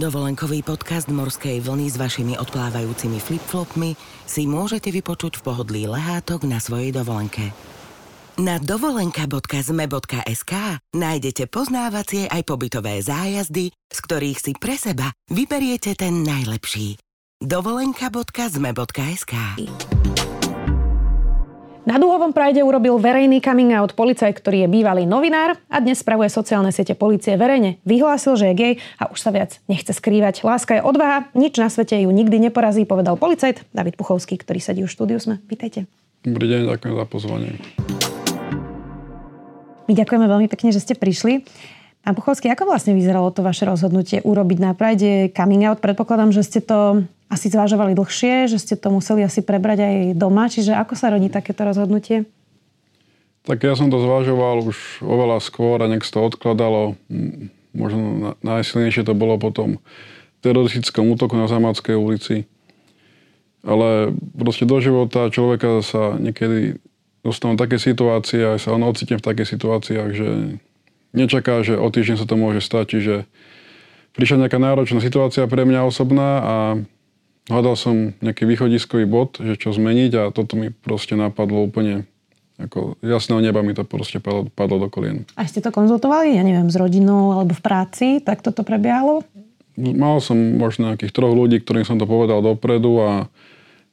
Dovolenkový podcast Morskej vlny s vašimi odplávajúcimi flipflopmi si môžete vypočuť v pohodlí lehátok na svojej dovolenke. Na dovolenka.zme.sk nájdete poznávacie aj pobytové zájazdy, z ktorých si pre seba vyberiete ten najlepší. dovolenka.zme.sk Na Dúhovom Prajde urobil verejný coming out policajt, ktorý je bývalý novinár a dnes spravuje sociálne siete policie verejne. Vyhlásil, že je gay a už sa viac nechce skrývať. Láska je odvaha, nič na svete ju nikdy neporazí, povedal policajt David Puchovský, ktorý sedí v štúdiu. Sme. Vítajte. Dobrý deň, ďakujem za pozvanie. My ďakujeme veľmi pekne, že ste prišli. Pán Puchovský, ako vlastne vyzeralo to vaše rozhodnutie urobiť na Prajde coming out? Predpokladám, že ste to asi zvážovali dlhšie, že ste to museli asi prebrať aj doma. Čiže ako sa rodí takéto rozhodnutie? Tak ja som to zvažoval už oveľa skôr a nech to odkladalo. Možno najsilnejšie to bolo potom teroristickom útoku na Zamadskej ulici. Ale proste do života človeka sa niekedy dostanú také situácie, aj sa on ocitne v takých situáciách, že nečaká, že o týždeň sa to môže stať. Čiže prišla nejaká náročná situácia pre mňa osobná a hľadal som nejaký východiskový bod, že čo zmeniť a toto mi proste napadlo úplne ako jasného neba mi to proste padlo, padlo do kolien. A ste to konzultovali, ja neviem, s rodinou alebo v práci, tak toto prebiehalo? Mal som možno nejakých troch ľudí, ktorým som to povedal dopredu a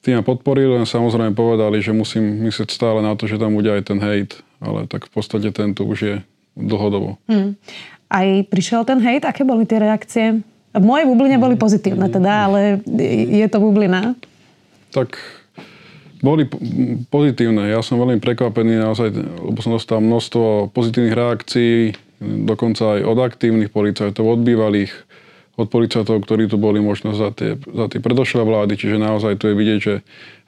tí ma podporili, len samozrejme povedali, že musím myslieť stále na to, že tam bude aj ten hejt, ale tak v podstate ten tu už je dlhodobo. Hmm. Aj prišiel ten hejt? Aké boli tie reakcie? V mojej bubline boli pozitívne teda, ale je to bublina? Tak boli pozitívne. Ja som veľmi prekvapený naozaj, lebo som dostal množstvo pozitívnych reakcií, dokonca aj od aktívnych policajtov, od bývalých, od policajtov, ktorí tu boli možno za tie, za tie predošlé vlády. Čiže naozaj tu je vidieť, že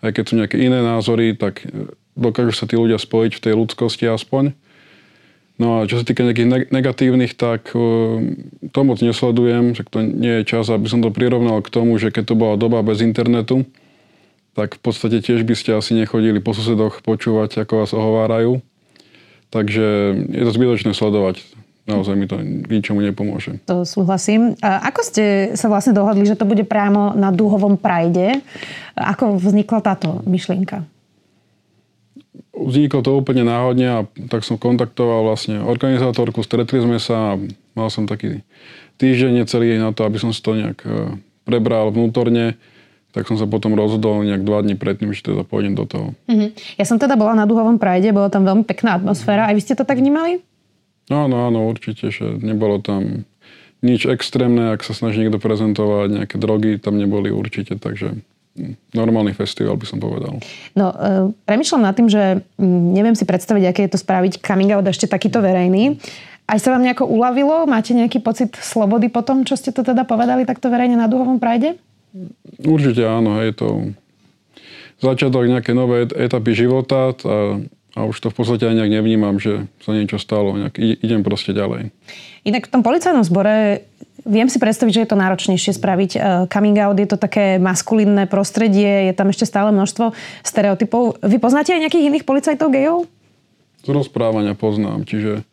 aj keď sú nejaké iné názory, tak dokážu sa tí ľudia spojiť v tej ľudskosti aspoň. No a čo sa týka nejakých negatívnych, tak e, to moc nesledujem, že to nie je čas, aby som to prirovnal k tomu, že keď to bola doba bez internetu, tak v podstate tiež by ste asi nechodili po susedoch počúvať, ako vás ohovárajú. Takže je to zbytočné sledovať. Naozaj mi to ničomu nepomôže. To súhlasím. A ako ste sa vlastne dohodli, že to bude priamo na Dúhovom prajde? Ako vznikla táto myšlienka? Vzniklo to úplne náhodne a tak som kontaktoval vlastne organizátorku, stretli sme sa a mal som taký týždeň celý na to, aby som si to nejak e, prebral vnútorne tak som sa potom rozhodol nejak dva dní predtým, že teda pôjdem do toho. Mm-hmm. Ja som teda bola na Duhovom Prajde, bola tam veľmi pekná atmosféra. Aj vy ste to tak vnímali? No, áno, áno, určite, že nebolo tam nič extrémne, ak sa snaží niekto prezentovať, nejaké drogy tam neboli určite, takže normálny festival, by som povedal. No, e, premyšľam nad tým, že neviem si predstaviť, aké je to spraviť coming out ešte takýto verejný. Aj sa vám nejako uľavilo? Máte nejaký pocit slobody po tom, čo ste to teda povedali takto verejne na Duhovom Prajde? Určite áno, je to začiatok nejaké nové etapy života a, a už to v podstate aj nejak nevnímam, že sa niečo stalo. Nejak idem proste ďalej. Inak v tom policajnom zbore Viem si predstaviť, že je to náročnejšie spraviť uh, coming out. Je to také maskulínne prostredie, je tam ešte stále množstvo stereotypov. Vy poznáte aj nejakých iných policajtov gejov? Z rozprávania poznám, čiže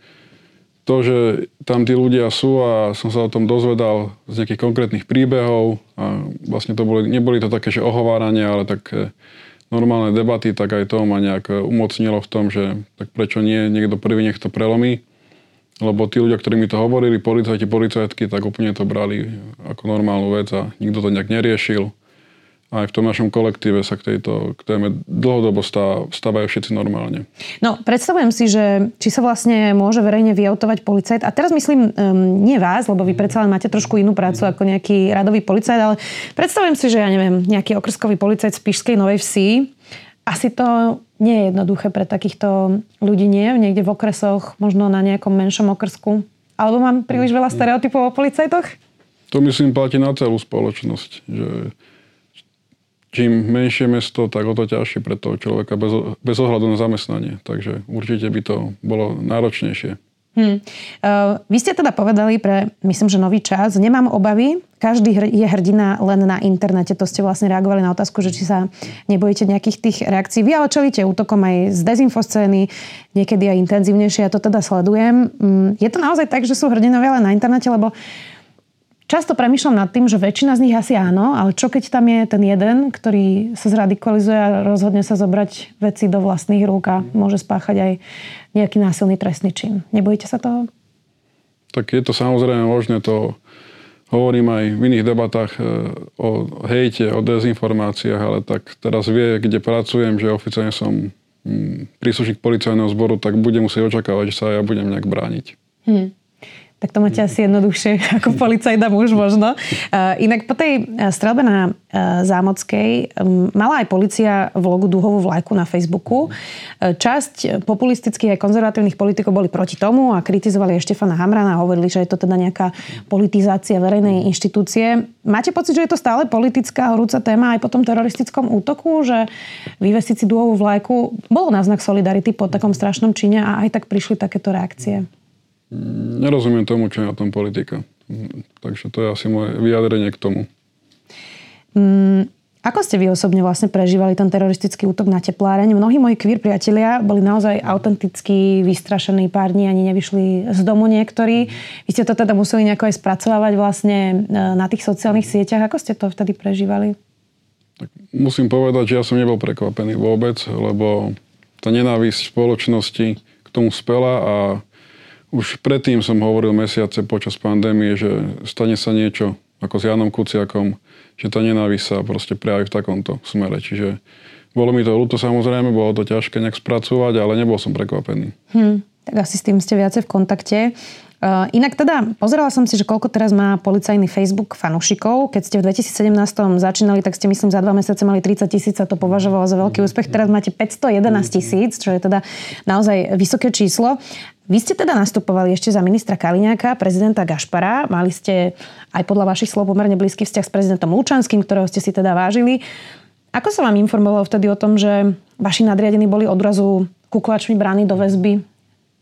to, že tam tí ľudia sú a som sa o tom dozvedal z nejakých konkrétnych príbehov a vlastne to boli, neboli to také, že ohovárania, ale také normálne debaty, tak aj to ma nejak umocnilo v tom, že tak prečo nie, niekto prvý nech to prelomí. Lebo tí ľudia, ktorí mi to hovorili, policajti, policajtky, tak úplne to brali ako normálnu vec a nikto to nejak neriešil. Aj v tom našom kolektíve sa k tejto k téme dlhodobo stávajú všetci normálne. No, predstavujem si, že či sa vlastne môže verejne vyautovať policajt. A teraz myslím, um, nie vás, lebo vy predsa len máte trošku inú prácu ako nejaký radový policajt, ale predstavujem si, že ja neviem, nejaký okrskový policajt z Pišskej Novej Vsi asi to nie je jednoduché pre takýchto ľudí, nie? Niekde v okresoch, možno na nejakom menšom okrsku. Alebo mám príliš veľa stereotypov o policajtoch? To myslím platí na celú spoločnosť. Že čím menšie mesto, tak o to ťažšie pre toho človeka bez, bez ohľadu na zamestnanie. Takže určite by to bolo náročnejšie. Hmm. Uh, vy ste teda povedali pre, myslím, že nový čas, nemám obavy, každý je hrdina len na internete. To ste vlastne reagovali na otázku, že či sa nebojíte nejakých tých reakcií. Vy ale čelíte útokom aj z dezinfoscény, niekedy aj intenzívnejšie, ja to teda sledujem. Um, je to naozaj tak, že sú hrdinovia len na internete, lebo Často premyšľam nad tým, že väčšina z nich asi áno, ale čo keď tam je ten jeden, ktorý sa zradikalizuje a rozhodne sa zobrať veci do vlastných rúk a môže spáchať aj nejaký násilný trestný čin. Nebojíte sa toho? Tak je to samozrejme možné, to hovorím aj v iných debatách e, o hejte, o dezinformáciách, ale tak teraz vie, kde pracujem, že oficiálne som mm, príslušník policajného zboru, tak budem musieť očakávať, že sa ja budem nejak brániť. Hmm tak to máte asi jednoduchšie ako policajná muž možno. Inak po tej strelbe na Zámockej mala aj policia vlogu Duhovú vlajku na Facebooku. Časť populistických a konzervatívnych politikov boli proti tomu a kritizovali aj Štefana Hamrana a hovorili, že je to teda nejaká politizácia verejnej inštitúcie. Máte pocit, že je to stále politická horúca téma aj po tom teroristickom útoku, že vyvesiť si Duhovú vlajku bolo na znak solidarity po takom strašnom čine a aj tak prišli takéto reakcie? Nerozumiem tomu, čo je na tom politika. Takže to je asi moje vyjadrenie k tomu. Mm, ako ste vy osobne vlastne prežívali ten teroristický útok na tepláreň? Mnohí moji queer priatelia boli naozaj autenticky vystrašení pár dní, ani nevyšli z domu niektorí. Vy ste to teda museli nejako aj spracovávať vlastne e, na tých sociálnych sieťach. Ako ste to vtedy prežívali? Tak musím povedať, že ja som nebol prekvapený vôbec, lebo tá nenávisť spoločnosti k tomu spela a už predtým som hovoril mesiace počas pandémie, že stane sa niečo ako s Janom Kuciakom, že tá nenávisť sa proste prejaví v takomto smere. Čiže bolo mi to ľúto samozrejme, bolo to ťažké nejak spracovať, ale nebol som prekvapený. Hmm, tak asi s tým ste viacej v kontakte. Uh, inak teda, pozerala som si, že koľko teraz má policajný Facebook fanúšikov. Keď ste v 2017 začínali, tak ste myslím za dva mesiace mali 30 tisíc a to považovalo za veľký úspech. Teraz máte 511 tisíc, čo je teda naozaj vysoké číslo. Vy ste teda nastupovali ešte za ministra Kaliňáka, prezidenta Gašpara. Mali ste aj podľa vašich slov pomerne blízky vzťah s prezidentom Lučanským, ktorého ste si teda vážili. Ako sa vám informovalo vtedy o tom, že vaši nadriadení boli odrazu kuklačmi brány do väzby?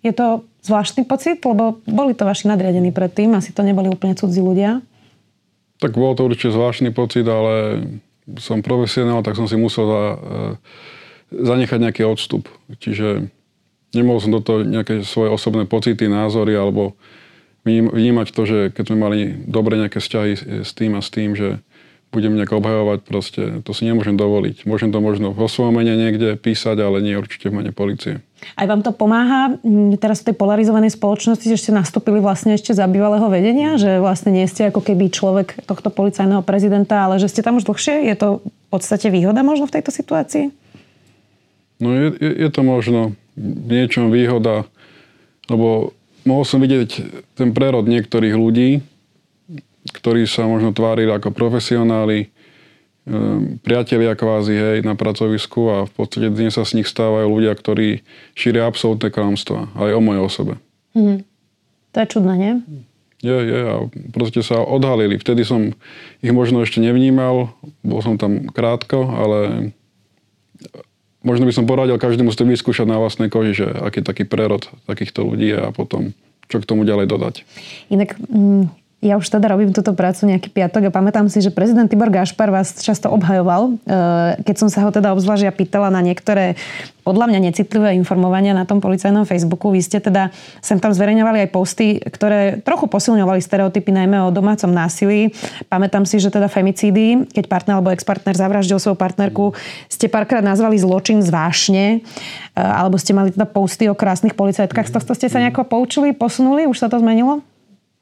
Je to zvláštny pocit? Lebo boli to vaši nadriadení predtým, asi to neboli úplne cudzí ľudia. Tak bol to určite zvláštny pocit, ale som profesionál, tak som si musel za, e, zanechať nejaký odstup. Čiže nemohol som do toho nejaké svoje osobné pocity, názory alebo vnímať to, že keď sme mali dobre nejaké vzťahy s tým a s tým, že budem nejak obhajovať, proste to si nemôžem dovoliť. Môžem to možno vo svojom mene niekde písať, ale nie určite v mene policie. Aj vám to pomáha teraz v tej polarizovanej spoločnosti, že ste nastúpili vlastne ešte za bývalého vedenia, že vlastne nie ste ako keby človek tohto policajného prezidenta, ale že ste tam už dlhšie? Je to v podstate výhoda možno v tejto situácii? No je, je, je to možno niečom výhoda, lebo mohol som vidieť ten prerod niektorých ľudí, ktorí sa možno tvárili ako profesionáli, priatelia kvázi, hej, na pracovisku a v podstate dnes sa z nich stávajú ľudia, ktorí šíria absolútne klamstva, aj o mojej osobe. Mm. To je čudné, nie? Je, je a proste sa odhalili. Vtedy som ich možno ešte nevnímal, bol som tam krátko, ale možno by som poradil každému si to vyskúšať na vlastnej koži, že aký taký prerod takýchto ľudí a potom čo k tomu ďalej dodať. Inak mm, ja už teda robím túto prácu nejaký piatok a pamätám si, že prezident Tibor Gašpar vás často obhajoval, e, keď som sa ho teda obzvlášť ja pýtala na niektoré podľa mňa necitlivé informovania na tom policajnom Facebooku. Vy ste teda sem tam zverejňovali aj posty, ktoré trochu posilňovali stereotypy najmä o domácom násilí. Pamätám si, že teda femicídy, keď partner alebo ex-partner zavraždil svoju partnerku, ste párkrát nazvali zločin zvášne, e, alebo ste mali teda posty o krásnych policajtkách. Z tohto ste sa nejako poučili, posunuli? Už sa to zmenilo?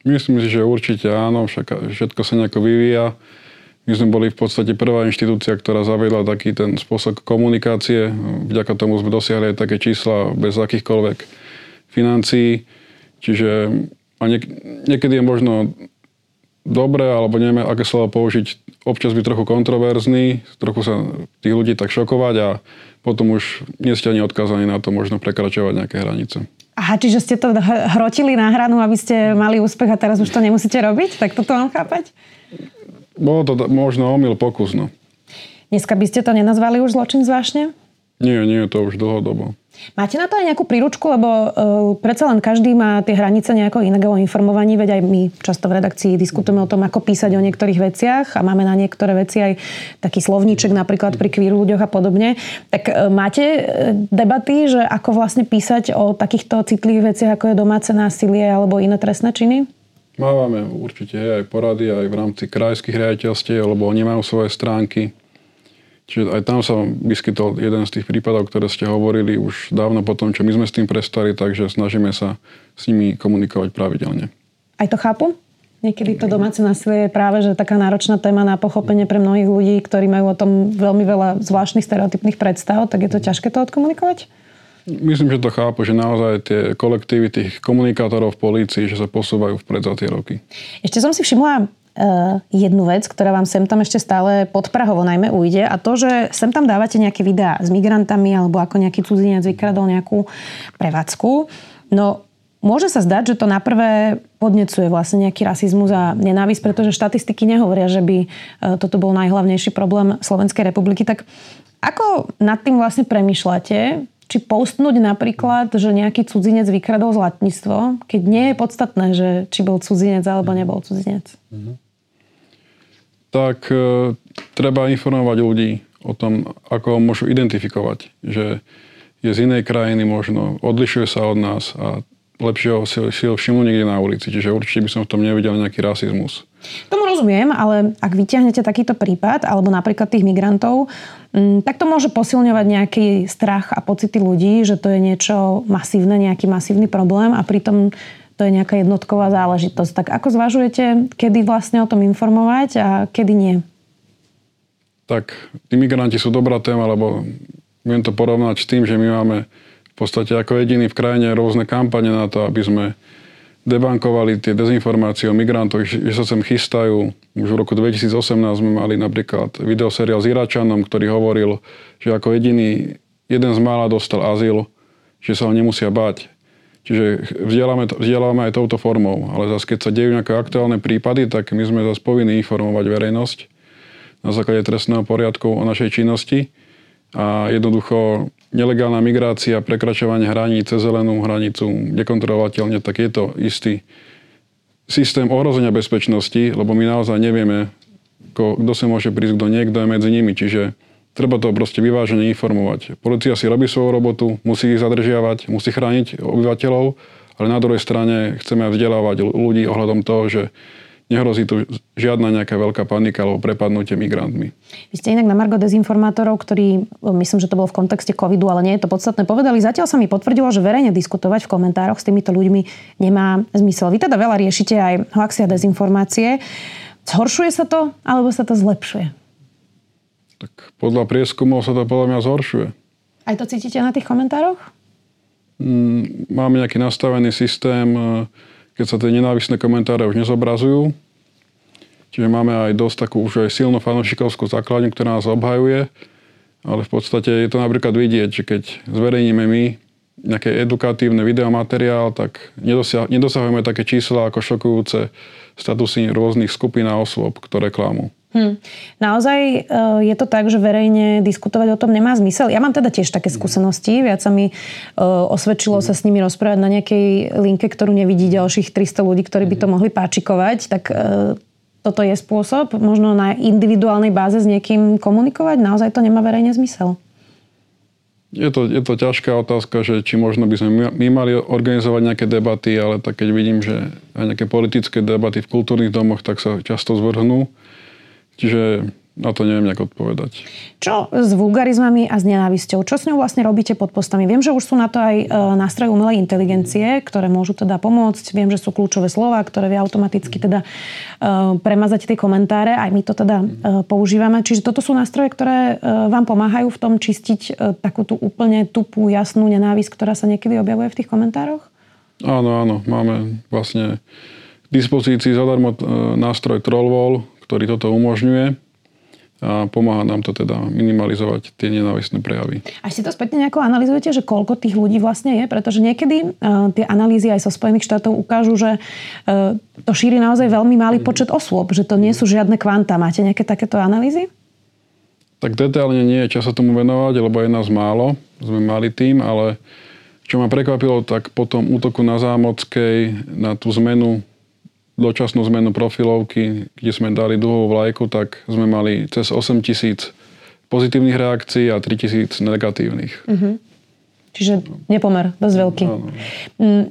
Myslím si, že určite áno, však všetko sa nejako vyvíja. My sme boli v podstate prvá inštitúcia, ktorá zavedla taký ten spôsob komunikácie. Vďaka tomu sme dosiahli aj také čísla bez akýchkoľvek financií. Čiže a niek- niekedy je možno dobre, alebo neviem, aké slovo použiť, občas byť trochu kontroverzný, trochu sa tých ľudí tak šokovať a potom už nie ste ani odkazaní na to možno prekračovať nejaké hranice. Aha, čiže ste to hrotili na hranu, aby ste mali úspech a teraz už to nemusíte robiť? Tak toto mám chápať? Bolo to možno omyl pokus, no. Dneska by ste to nenazvali už zločin zvláštne? Nie, nie, to už dlhodobo. Máte na to aj nejakú príručku, lebo uh, predsa len každý má tie hranice nejako iného informovaní, veď aj my často v redakcii diskutujeme o tom, ako písať o niektorých veciach a máme na niektoré veci aj taký slovníček napríklad pri queer ľuďoch a podobne. Tak uh, máte uh, debaty, že ako vlastne písať o takýchto citlivých veciach, ako je domáce násilie alebo iné trestné činy? Máme určite aj porady aj v rámci krajských riaditeľstiev, lebo oni majú svoje stránky Čiže aj tam sa vyskytol jeden z tých prípadov, ktoré ste hovorili už dávno po tom, čo my sme s tým prestali, takže snažíme sa s nimi komunikovať pravidelne. Aj to chápu? Niekedy to domáce násilie je práve že taká náročná téma na pochopenie pre mnohých ľudí, ktorí majú o tom veľmi veľa zvláštnych stereotypných predstav, tak je to ťažké to odkomunikovať? Myslím, že to chápu, že naozaj tie kolektívy tých komunikátorov v polícii, že sa posúvajú vpred za tie roky. Ešte som si všimla jednu vec, ktorá vám sem tam ešte stále podprahovo najmä ujde a to, že sem tam dávate nejaké videá s migrantami alebo ako nejaký cudzinec vykradol nejakú prevádzku. No Môže sa zdať, že to na prvé podnecuje vlastne nejaký rasizmus a nenávisť, pretože štatistiky nehovoria, že by eh, toto bol najhlavnejší problém Slovenskej republiky. Tak ako nad tým vlastne premyšľate, či postnúť napríklad, že nejaký cudzinec vykradol zlatníctvo, keď nie je podstatné, že či bol cudzinec alebo nebol cudzinec. Mm-hmm tak e, treba informovať ľudí o tom, ako ho môžu identifikovať. Že je z inej krajiny možno, odlišuje sa od nás a lepšie ho si, si ho všimnú niekde na ulici. Čiže určite by som v tom nevidel nejaký rasizmus. Tomu rozumiem, ale ak vyťahnete takýto prípad, alebo napríklad tých migrantov, mm, tak to môže posilňovať nejaký strach a pocity ľudí, že to je niečo masívne, nejaký masívny problém a pritom to je nejaká jednotková záležitosť. Tak ako zvažujete, kedy vlastne o tom informovať a kedy nie? Tak tí migranti sú dobrá téma, lebo viem to porovnať s tým, že my máme v podstate ako jediní v krajine rôzne kampane na to, aby sme debankovali tie dezinformácie o migrantoch, že sa sem chystajú. Už v roku 2018 sme mali napríklad videoseriál s Iračanom, ktorý hovoril, že ako jediný jeden z mála dostal azyl, že sa ho nemusia bať. Čiže vzdelávame, vzdelávame aj touto formou, ale zase keď sa dejú nejaké aktuálne prípady, tak my sme zase povinni informovať verejnosť na základe trestného poriadku o našej činnosti a jednoducho nelegálna migrácia, prekračovanie hraníc cez zelenú hranicu nekontrolovateľne, tak je to istý systém ohrozenia bezpečnosti, lebo my naozaj nevieme, kto sa môže prísť, kto niekto je medzi nimi. Čiže Treba to proste vyvážene informovať. Polícia si robí svoju robotu, musí ich zadržiavať, musí chrániť obyvateľov, ale na druhej strane chceme vzdelávať ľudí ohľadom toho, že nehrozí tu žiadna nejaká veľká panika alebo prepadnutie migrantmi. Vy ste inak na Margo dezinformátorov, ktorí, myslím, že to bolo v kontexte covidu, ale nie je to podstatné, povedali, zatiaľ sa mi potvrdilo, že verejne diskutovať v komentároch s týmito ľuďmi nemá zmysel. Vy teda veľa riešite aj hoaxy a dezinformácie. Zhoršuje sa to, alebo sa to zlepšuje? Tak podľa prieskumov sa to podľa mňa zhoršuje. Aj to cítite na tých komentároch? Mm, máme nejaký nastavený systém, e, keď sa tie nenávisné komentáre už nezobrazujú. Čiže máme aj dosť takú už aj silnú fanúšikovskú základňu, ktorá nás obhajuje. Ale v podstate je to napríklad vidieť, že keď zverejníme my nejaké edukatívne videomateriál, tak nedosahujeme také čísla ako šokujúce statusy rôznych skupín a osôb, ktoré klamú. Hmm. Naozaj e, je to tak, že verejne diskutovať o tom nemá zmysel. Ja mám teda tiež také skúsenosti. Viac sa mi e, osvedčilo sa s nimi rozprávať na nejakej linke, ktorú nevidí ďalších 300 ľudí, ktorí by to mohli páčikovať. Tak e, toto je spôsob, možno na individuálnej báze s niekým komunikovať. Naozaj to nemá verejne zmysel. Je to, je to ťažká otázka, že či možno by sme my mali organizovať nejaké debaty, ale tak keď vidím, že aj nejaké politické debaty v kultúrnych domoch, tak sa často zvrhnú. Čiže na to neviem nejak odpovedať. Čo s vulgarizmami a s nenávisťou? Čo s ňou vlastne robíte pod postami? Viem, že už sú na to aj e, nástroje umelej inteligencie, ktoré môžu teda pomôcť. Viem, že sú kľúčové slova, ktoré vie automaticky teda e, premazať tie komentáre. Aj my to teda e, používame. Čiže toto sú nástroje, ktoré vám pomáhajú v tom čistiť takú tú úplne tupú, jasnú nenávisť, ktorá sa niekedy objavuje v tých komentároch? Áno, áno. Máme vlastne k dispozícii zadarmo nástroj Trollwall, ktorý toto umožňuje a pomáha nám to teda minimalizovať tie nenávistné prejavy. A si to spätne nejako analizujete, že koľko tých ľudí vlastne je? Pretože niekedy uh, tie analýzy aj zo so Spojených štátov ukážu, že uh, to šíri naozaj veľmi malý počet osôb, že to nie sú žiadne kvanta. Máte nejaké takéto analýzy? Tak detailne nie je čas sa tomu venovať, lebo je nás málo. Sme mali tým, ale čo ma prekvapilo, tak po tom útoku na Zámockej, na tú zmenu, dočasnú zmenu profilovky, kde sme dali dlhú vlajku, tak sme mali cez 8 tisíc pozitívnych reakcií a 3 tisíc negatívnych. Uh-huh. Čiže nepomer, dosť veľký. Áno. Mm,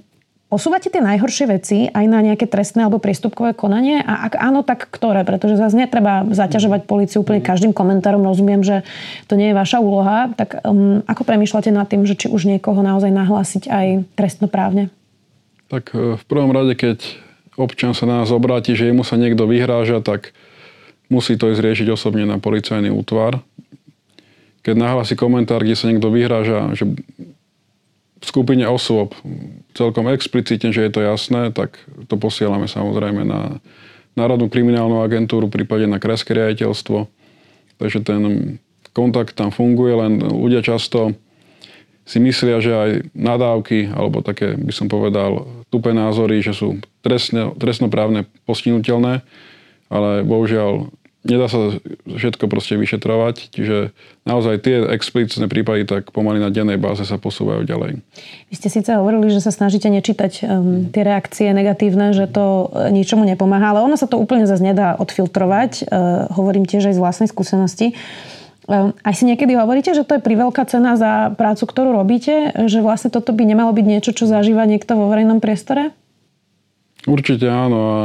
Posúvate tie najhoršie veci aj na nejaké trestné alebo priestupkové konanie? A ak áno, tak ktoré? Pretože zase netreba zaťažovať policiu úplne každým komentárom. Rozumiem, že to nie je vaša úloha. Tak um, ako premýšľate nad tým, že či už niekoho naozaj nahlásiť aj trestnoprávne? Tak e, v prvom rade, keď občan sa na nás obráti, že jemu sa niekto vyhráža, tak musí to ísť riešiť osobne na policajný útvar. Keď nahlási komentár, kde sa niekto vyhráža, že v skupine osôb celkom explicitne, že je to jasné, tak to posielame samozrejme na Národnú kriminálnu agentúru, prípade na Kreské riaditeľstvo. Takže ten kontakt tam funguje, len ľudia často si myslia, že aj nadávky, alebo také, by som povedal, tupé názory, že sú trestne, trestnoprávne postihnutelné, ale bohužiaľ nedá sa všetko proste vyšetrovať, čiže naozaj tie explicitné prípady tak pomaly na dennej báze sa posúvajú ďalej. Vy ste síce hovorili, že sa snažíte nečítať um, tie reakcie negatívne, že to e, ničomu nepomáha, ale ono sa to úplne zase nedá odfiltrovať. Uh, hovorím tiež aj z vlastnej skúsenosti. Um, aj si niekedy hovoríte, že to je priveľká cena za prácu, ktorú robíte, že vlastne toto by nemalo byť niečo, čo zažíva niekto vo verejnom priestore? Určite áno. A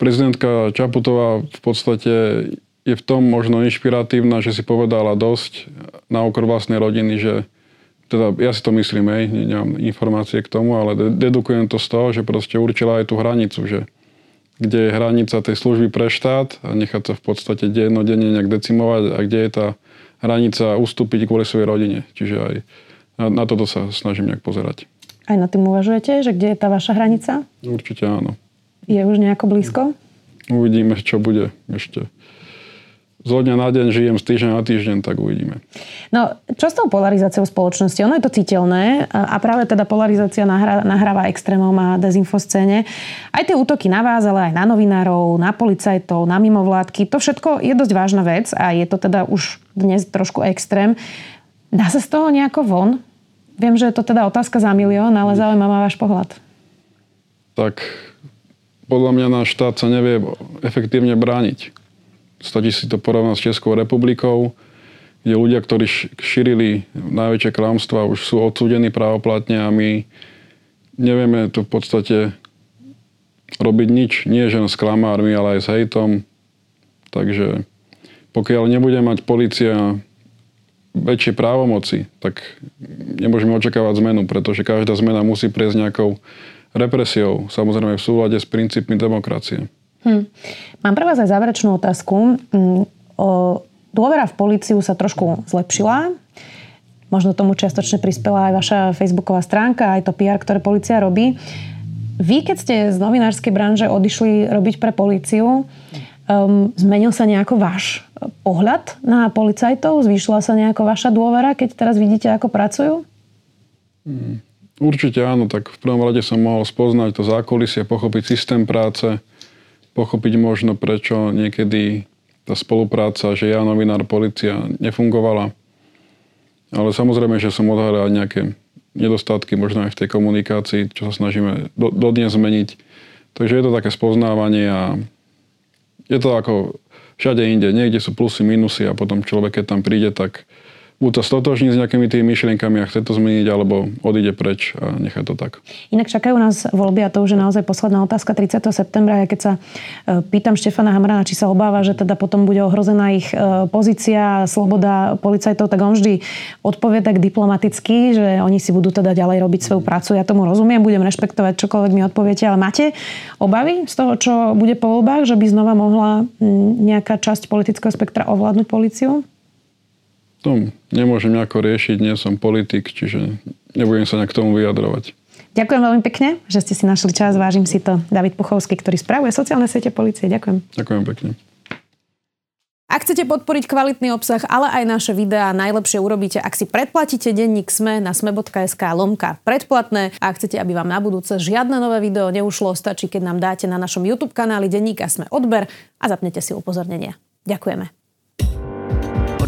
Prezidentka Čaputová v podstate je v tom možno inšpiratívna, že si povedala dosť na okor vlastnej rodiny, že teda ja si to myslím, hej, nemám informácie k tomu, ale dedukujem to z toho, že proste určila aj tú hranicu, že kde je hranica tej služby pre štát a nechať sa v podstate dennodenne nejak decimovať a kde je tá hranica ustúpiť kvôli svojej rodine. Čiže aj na, na toto sa snažím nejak pozerať. Aj na tým uvažujete, že kde je tá vaša hranica? Určite áno. Je už nejako blízko? Uvidíme, čo bude ešte. Zo dňa na deň žijem, z týždňa na týždeň, tak uvidíme. No, čo s tou polarizáciou spoločnosti? Ono je to citeľné a práve teda polarizácia nahrá, nahráva extrémom a dezinfoscéne. Aj tie útoky na vás, ale aj na novinárov, na policajtov, na mimovládky, to všetko je dosť vážna vec a je to teda už dnes trošku extrém. Dá sa z toho nejako von? Viem, že je to teda otázka za milión, ale zaujíma ma váš pohľad. Tak podľa mňa náš štát sa nevie efektívne brániť. Stačí si to porovnať s Českou republikou, kde ľudia, ktorí šírili najväčšie klamstvá, už sú odsúdení právoplatne a my nevieme tu v podstate robiť nič. Nie len s klamármi, ale aj s hejtom. Takže pokiaľ nebude mať policia väčšie právomoci, tak nemôžeme očakávať zmenu, pretože každá zmena musí prejsť nejakou represiou, samozrejme v súlade s princípmi demokracie. Hm. Mám pre vás aj záverečnú otázku. Hm, dôvera v policiu sa trošku zlepšila. Možno tomu čiastočne prispela aj vaša facebooková stránka, aj to PR, ktoré policia robí. Vy, keď ste z novinárskej branže odišli robiť pre policiu, um, zmenil sa nejako váš pohľad na policajtov? Zvýšila sa nejako vaša dôvera, keď teraz vidíte, ako pracujú? Hmm. Určite áno, tak v prvom rade som mohol spoznať to zákulisie, pochopiť systém práce, pochopiť možno prečo niekedy tá spolupráca, že ja, novinár, policia nefungovala. Ale samozrejme, že som aj nejaké nedostatky možno aj v tej komunikácii, čo sa snažíme do, dodnes zmeniť. Takže je to také spoznávanie a je to ako všade inde. Niekde sú plusy, minusy a potom človek, keď tam príde, tak buď sa stotožní s nejakými tými myšlienkami a chce to zmeniť, alebo odíde preč a nechá to tak. Inak čakajú nás voľby a to už je naozaj posledná otázka 30. septembra. Ja keď sa e, pýtam Štefana Hamrana, či sa obáva, že teda potom bude ohrozená ich e, pozícia, sloboda policajtov, tak on vždy odpovie tak diplomaticky, že oni si budú teda ďalej robiť svoju prácu. Ja tomu rozumiem, budem rešpektovať čokoľvek mi odpoviete, ale máte obavy z toho, čo bude po voľbách, že by znova mohla nejaká časť politického spektra ovládnuť policiu? To nemôžem nejako riešiť, nie som politik, čiže nebudem sa k tomu vyjadrovať. Ďakujem veľmi pekne, že ste si našli čas. Vážim si to. David Puchovský, ktorý spravuje sociálne siete policie. Ďakujem. Ďakujem pekne. Ak chcete podporiť kvalitný obsah, ale aj naše videá, najlepšie urobíte, ak si predplatíte denník SME na sme.sk lomka predplatné. A ak chcete, aby vám na budúce žiadne nové video neušlo, stačí, keď nám dáte na našom YouTube kanáli denníka SME odber a zapnete si upozornenia. Ďakujeme.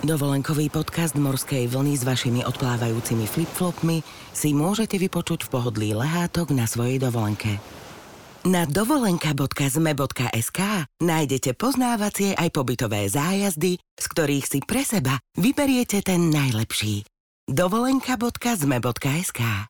Dovolenkový podcast Morskej vlny s vašimi odplávajúcimi flipflopmi si môžete vypočuť v pohodlí lehátok na svojej dovolenke. Na dovolenka.zme.sk nájdete poznávacie aj pobytové zájazdy, z ktorých si pre seba vyberiete ten najlepší. dovolenka.zme.sk